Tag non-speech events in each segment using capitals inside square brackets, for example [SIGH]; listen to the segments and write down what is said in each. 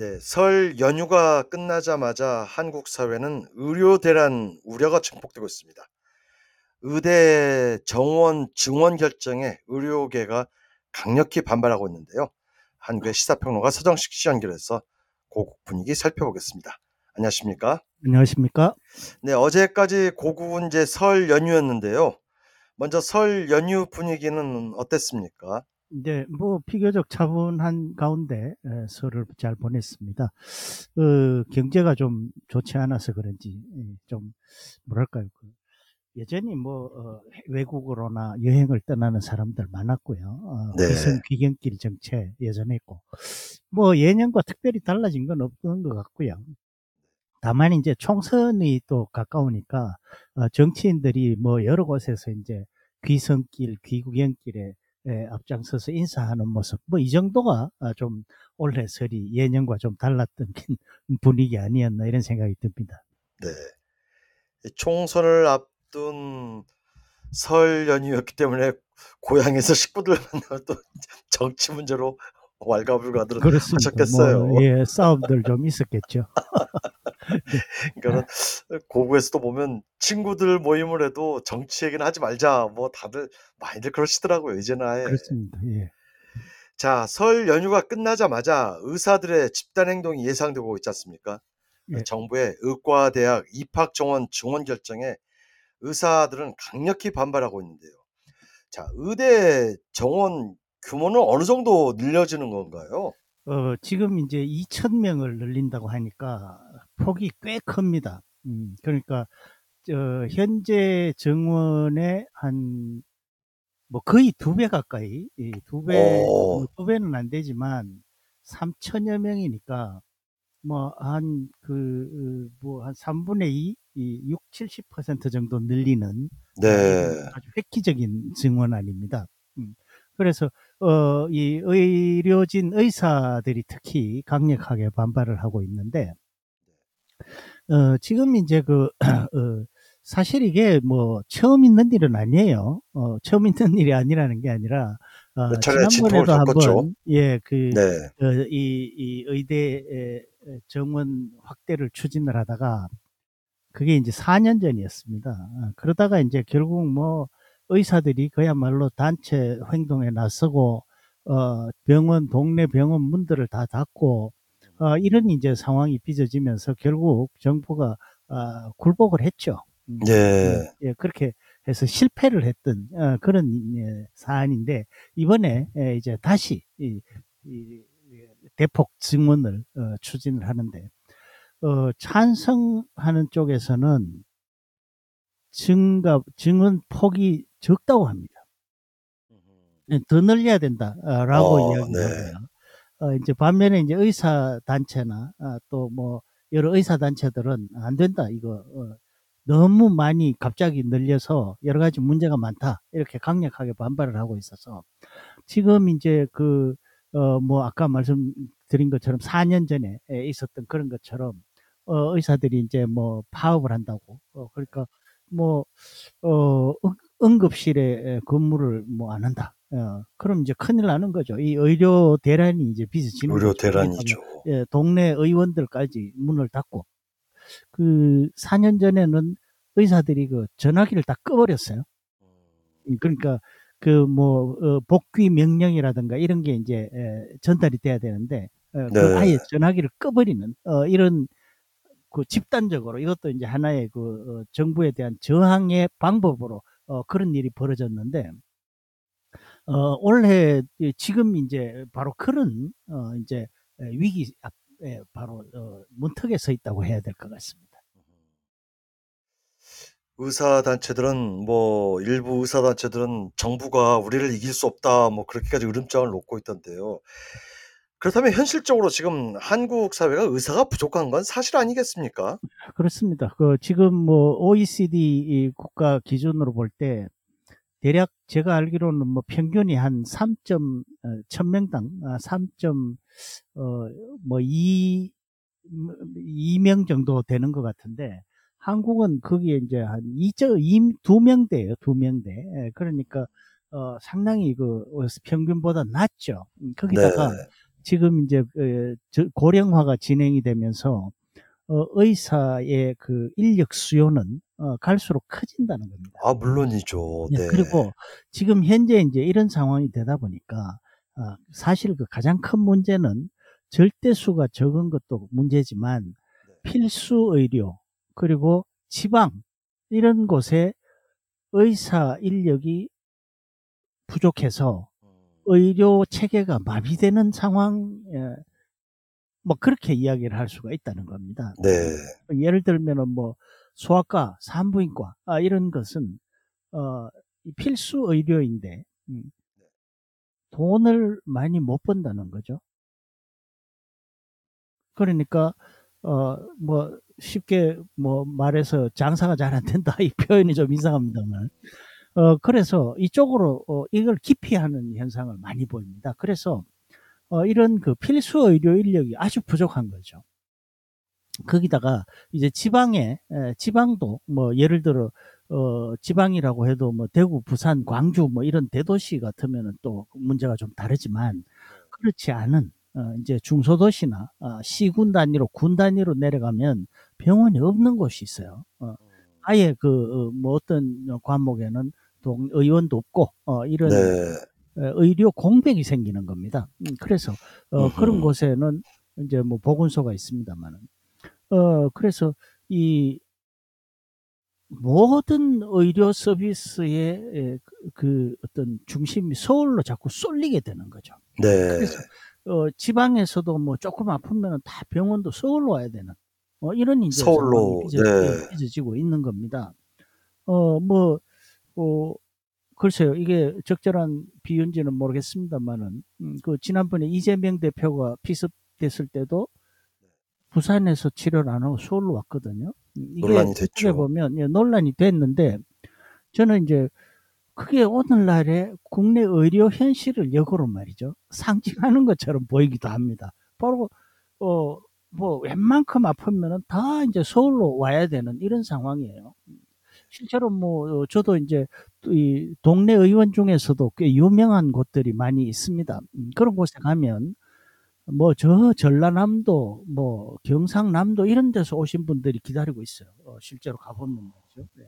네, 설 연휴가 끝나자마자 한국 사회는 의료 대란 우려가 증폭되고 있습니다. 의대 정원 증원 결정에 의료계가 강력히 반발하고 있는데요. 한국의 시사평론가 서정식 씨 연결해서 고국 분위기 살펴보겠습니다. 안녕하십니까? 안녕하십니까? 네, 어제까지 고국은 이제 설 연휴였는데요. 먼저 설 연휴 분위기는 어땠습니까? 이제 뭐 비교적 차분한 가운데 에, 설을 잘 보냈습니다. 어, 경제가 좀 좋지 않아서 그런지 예, 좀 뭐랄까요? 그 여전히 뭐 어, 외국으로나 여행을 떠나는 사람들 많았고요. 어, 네. 귀경길 정체 여전했고 뭐 예년과 특별히 달라진 건 없던 것 같고요. 다만 이제 총선이 또 가까우니까 어, 정치인들이 뭐 여러 곳에서 이제 귀성길, 귀구경길에 에, 앞장서서 인사하는 모습, 뭐 이 정도가 아, 좀 올해 설이 예년과 좀 달랐던 [LAUGHS] 분위기 아니었나 이런 생각이 듭니다. 네. 이 총선을 앞둔 설 연휴였기 때문에 고향에서 식구들 만나면 [LAUGHS] 또 정치 문제로 왈가불가들 그렇습니다. 하셨겠어요. 뭐, 예, 싸움들 좀 있었겠죠. [LAUGHS] [LAUGHS] 그러니까는 고국에서도 보면 친구들 모임을 해도 정치 얘기는 하지 말자. 뭐 다들 많이들 그러시더라고요. 이제는 아예. 그렇습니다. 예. 자, 설 연휴가 끝나자마자 의사들의 집단 행동이 예상되고 있지 않습니까? 예. 정부의 의과대학 입학 정원 증원 결정에 의사들은 강력히 반발하고 있는데요. 자, 의대 정원 규모는 어느 정도 늘려지는 건가요? 어, 지금 이제 2,000명을 늘린다고 하니까 폭이 꽤 큽니다. 음, 그러니까, 저, 현재 정원의 한, 뭐 거의 두 배 가까이, 이두 배, 오. 뭐두 배는 안 되지만, 3천여 명이니까, 뭐, 한, 그, 뭐, 한 3분의 2, 이 6, 70% 정도 늘리는 네. 아주 획기적인 증원 아닙니다. 음, 그래서 어, 이 의료진 의사들이 특히 강력하게 반발을 하고 있는데 어, 지금 이제 그 [CLEARS THROAT] 어, 사실 이게 뭐 처음 있는 일은 아니에요. 어, 처음 있는 일이 아니라는 게 아니라 어, 진통을 지난번에도. 한번 예 그 네. 어, 이, 이 의대 정원 확대를 추진을 하다가 그게 이제 4년 전이었습니다. 아, 그러다가 이제 결국 뭐 의사들이 그야말로 단체 행동에 나서고 어, 병원 동네 병원 문들을 다 닫고 어, 이런 이제 상황이 빚어지면서 결국 정부가 아, 굴복을 했죠. 음, 예. 예, 그렇게 해서 실패를 했던 어, 그런 예, 사안인데 이번에 예, 이제 다시 이, 이, 대폭 증원을 어, 추진을 하는데 어, 찬성하는 쪽에서는 증가 증원 폭이 적다고 합니다. 예, 더 늘려야 된다라고 어, 이야기를 네. 하고요. 어, 이제 반면에 이제 의사 단체나 아, 또뭐 여러 의사 단체들은 안 된다 이거 어, 너무 많이 갑자기 늘려서 여러 가지 문제가 많다 이렇게 강력하게 반발을 하고 있어서 지금 이제 그 어 뭐 아까 말씀드린 것처럼 4년 전에 에 있었던 그런 것처럼 어 의사들이 이제 뭐 파업을 한다고 어 그러니까 뭐어 응급실에 근무를 뭐 안 한다. 어, 그럼 이제 큰일 나는 거죠. 이 의료 대란이 이제 빚어지는 의료. 대란이죠. 예, 동네 의원들까지 문을 닫고 그 4년 전에는 의사들이 그 전화기를 다 꺼버렸어요. 음, 그러니까 그 뭐 복귀 명령이라든가 이런 게 이제 에, 전달이 돼야 되는데 어, 그 네. 아예 전화기를 꺼버리는 어, 이런 그 집단적으로 이것도 이제 하나의 그 어, 정부에 대한 저항의 방법으로 어, 그런 일이 벌어졌는데 어, 올해 이- 지금 이제 바로 그런 어, 이제 에, 위기 앞에 바로 어, 문턱에 서 있다고 해야 될 것 같습니다. 의사 단체들은 뭐 일부 의사 단체들은 정부가 우리를 이길 수 없다 뭐 그렇게까지 으름장을 놓고 있던데요. 그렇다면 현실적으로 지금 한국 사회가 의사가 부족한 건 사실 아니겠습니까? 그렇습니다. 그 지금 뭐 OECD 이 국가 기준으로 볼 때 대략 제가 알기로는 뭐 평균이 한 3. 어, 1000명당 아, 3. 어뭐 2, 2명 정도 되는 것 같은데 한국은 거기에 이제 한 2.2, 2명대예요. 2명대. 예, 그러니까 어, 상당히 그 평균보다 낮죠. 음, 거기다가 네. 지금 이제 그 저- 고령화가 진행이 되면서 어, 의사의 그 인력 수요는 어, 갈수록 커진다는 겁니다. 아, 물론이죠. 네, 네. 그리고 지금 현재 이제 이런 상황이 되다 보니까 아, 사실 그 가장 큰 문제는 절대 수가 적은 것도 문제지만 필수 의료 그리고 지방 이런 곳에 의사 인력이 부족해서 음, 의료 체계가 마비되는 상황 뭐 그렇게 이야기를 할 수가 있다는 겁니다. 네. 예를 들면은 뭐 소아과, 산부인과 아, 이런 것은 어, 이 필수 의료인데 음, 돈을 많이 못 번다는 거죠. 그러니까 어, 뭐 쉽게 뭐 말해서 장사가 잘 안 된다 이 표현이 좀 이상합니다만 어, 그래서 이쪽으로 어, 이걸 기피하는 현상을 많이 보입니다. 그래서 어, 이런 그 필수 의료 인력이 아주 부족한 거죠. 거기다가 이제 지방에 에, 지방도 뭐 예를 들어 어 지방이라고 해도 뭐 대구, 부산, 광주 뭐 이런 대도시 같으면은 또 문제가 좀 다르지만 그렇지 않은 어 이제 중소도시나 아, 시군 단위로 군 단위로 내려가면 병원이 없는 곳이 있어요. 어 아예 그뭐 어떤 과목에는 동 의원도 없고 어 이런 네. 에, 의료 공백이 생기는 겁니다. 음, 그래서 어, 그런. 곳에는 이제 뭐 보건소가 있습니다만은 어 그래서 이 모든 의료 서비스의 에, 그- 그 어떤 중심이 서울로 자꾸 쏠리게 되는 거죠. 네. 그래서 어, 지방에서도 뭐 조금 아프면 다 병원도 서울로 와야 되는 어, 이런 이제 서울로, 빚어, 네. 빚어지고 있는 겁니다. 어, 뭐, 어, 글쎄요, 이게 적절한 비유인지는 모르겠습니다만은, 음, 그 지난번에 이재명 대표가 피습됐을 때도 부산에서 치료를 안 하고 서울로 왔거든요. 음, 이게 논란이 됐죠. 보면 예, 논란이 됐는데 저는 이제 그게 오늘날의 국내 의료 현실을 역으로 말이죠 상징하는 것처럼 보이기도 합니다. 바로 어 뭐 웬만큼 아프면은 다 이제 서울로 와야 되는 이런 상황이에요. 실제로 뭐 어, 저도 이제 이 동네 의원 중에서도 꽤 유명한 곳들이 많이 있습니다. 음, 그런 곳에 가면 뭐 저 전라남도 뭐 경상남도 이런 데서 오신 분들이 기다리고 있어요. 어, 실제로 가보면 말이죠. 네.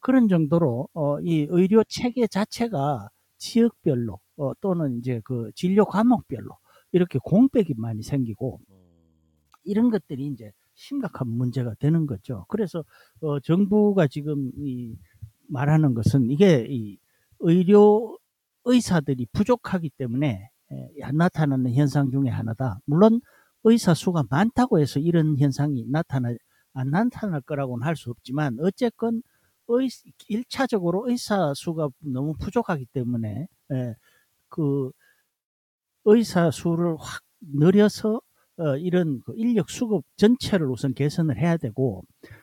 그런 정도로 어, 이 의료 체계 자체가 지역별로 어, 또는 이제 그 진료 과목별로 이렇게 공백이 많이 생기고 이런 것들이 이제 심각한 문제가 되는 거죠. 그래서 어, 정부가 지금 이 말하는 것은 이게 이 의료 의사들이 부족하기 때문에 에, 나타나는 현상 중에 하나다. 물론 의사 수가 많다고 해서 이런 현상이 나타나 안 나타날 거라고는 할 수 없지만 어쨌건 의, 1차적으로 의사 수가 너무 부족하기 때문에 에, 그 의사 수를 확 늘려서 어, 이런 그 인력 수급 전체를 우선 개선을 해야 되고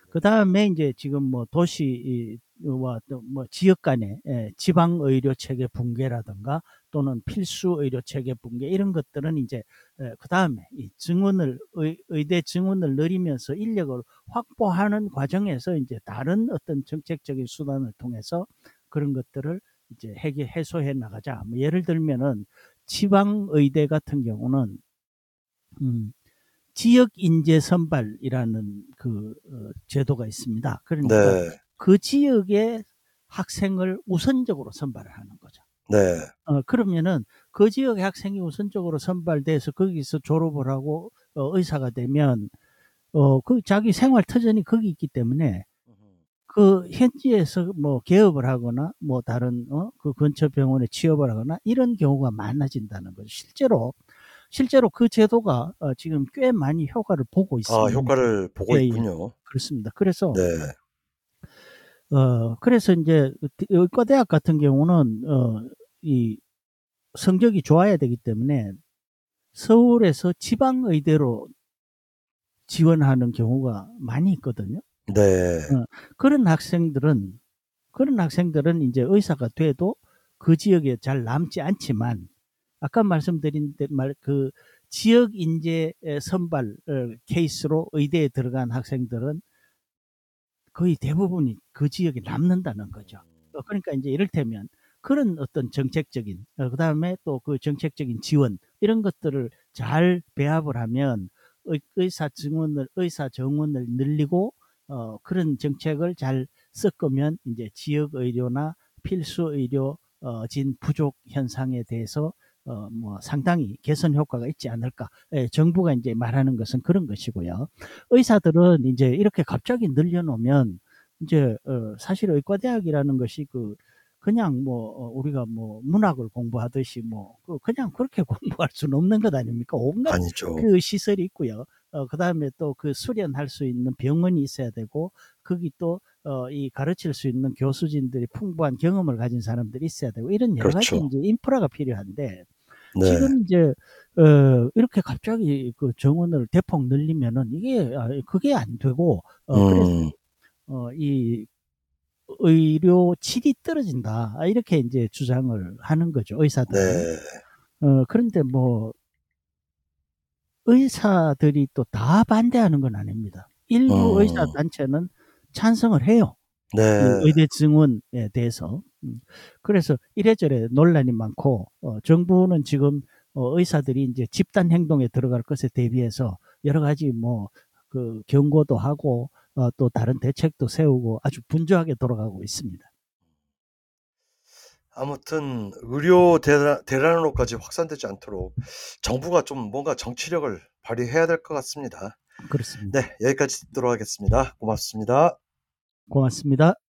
그 다음에 이제 지금 뭐 도시와 또뭐 지역 간의 예, 지방 의료 체계 붕괴라든가 또는 필수 의료 체계 붕괴 이런 것들은 이제 그 다음에 이 증원을 의, 의대 증원을 늘리면서 인력을 확보하는 과정에서 이제 다른 어떤 정책적인 수단을 통해서 그런 것들을 이제 해결 해소해 나가자. 뭐 예를 들면은 지방 의대 같은 경우는 음, 지역 인재 선발이라는 그 어, 제도가 있습니다. 그러니까 네. 그 지역의 학생을 우선적으로 선발을 하는 거죠. 네. 어, 그러면은 그 지역의 학생이 우선적으로 선발돼서 거기서 졸업을 하고 어, 의사가 되면 어, 그 자기 생활 터전이 거기 있기 때문에 그 현지에서 뭐 개업을 하거나 뭐 다른 어, 그 근처 병원에 취업을 하거나 이런 경우가 많아진다는 거죠. 실제로 실제로 그 제도가 어, 지금 꽤 많이 효과를 보고 있습니다. 아, 효과를 보고 예, 예. 있군요. 그렇습니다. 그래서 네. 어, 그래서 이제 의과대학 같은 경우는 어, 이 성적이 좋아야 되기 때문에 서울에서 지방 의대로 지원하는 경우가 많이 있거든요. 네. 그런 학생들은 그런 학생들은 이제 의사가 돼도 그 지역에 잘 남지 않지만 아까 말씀드린 말그 지역 인재 선발 어, 케이스로 의대에 들어간 학생들은 거의 대부분이 그 지역에 남는다는 거죠. 어, 그러니까 이제 이를테면 그런 어떤 정책적인 어, 그다음에 또 그 정책적인 지원 이런 것들을 잘 배합을 하면 의, 의사 증원을 의사 정원을 늘리고 어, 그런 정책을 잘 섞으면 이제 지역 의료나 필수 의료 어, 진 부족 현상에 대해서 어, 뭐 상당히 개선 효과가 있지 않을까. 예, 정부가 이제 말하는 것은 그런 것이고요. 의사들은 이제 이렇게 갑자기 늘려놓으면 이제 어, 사실 의과대학이라는 것이 그 그냥 뭐 어, 우리가 뭐 문학을 공부하듯이 뭐그 그냥 그렇게 [LAUGHS] 공부할 수는 없는 것 아닙니까? 온갖 아니죠. 그 시설이 있고요. 어, 그 다음에 또 그 수련할 수 있는 병원이 있어야 되고, 거기 또, 어, 이 가르칠 수 있는 교수진들이 풍부한 경험을 가진 사람들이 있어야 되고, 이런 여러 가지 그렇죠. 이제 인프라가 필요한데, 네. 지금 이제, 어, 이렇게 갑자기 그 정원을 대폭 늘리면은 이게, 아, 그게 안 되고, 어, 그래서, 음, 어, 이, 의료 질이 떨어진다. 아, 이렇게 이제 주장을 하는 거죠, 의사들은. 네. 어, 그런데 뭐, 의사들이 또 다 반대하는 건 아닙니다. 일부 음. 의사 단체는 찬성을 해요. 이 네. 의대 증원에 대해서. 음. 그래서 이래저래 논란이 많고, 어, 정부는 지금 어, 의사들이 이제 집단 행동에 들어갈 것에 대비해서 여러 가지 뭐, 그 경고도 하고, 어, 또 다른 대책도 세우고 아주 분주하게 돌아가고 있습니다. 아무튼 의료 대란, 대란으로까지 확산되지 않도록 정부가 좀 뭔가 정치력을 발휘해야 될 것 같습니다. 그렇습니다. 네, 여기까지 듣도록 하겠습니다. 고맙습니다. 고맙습니다.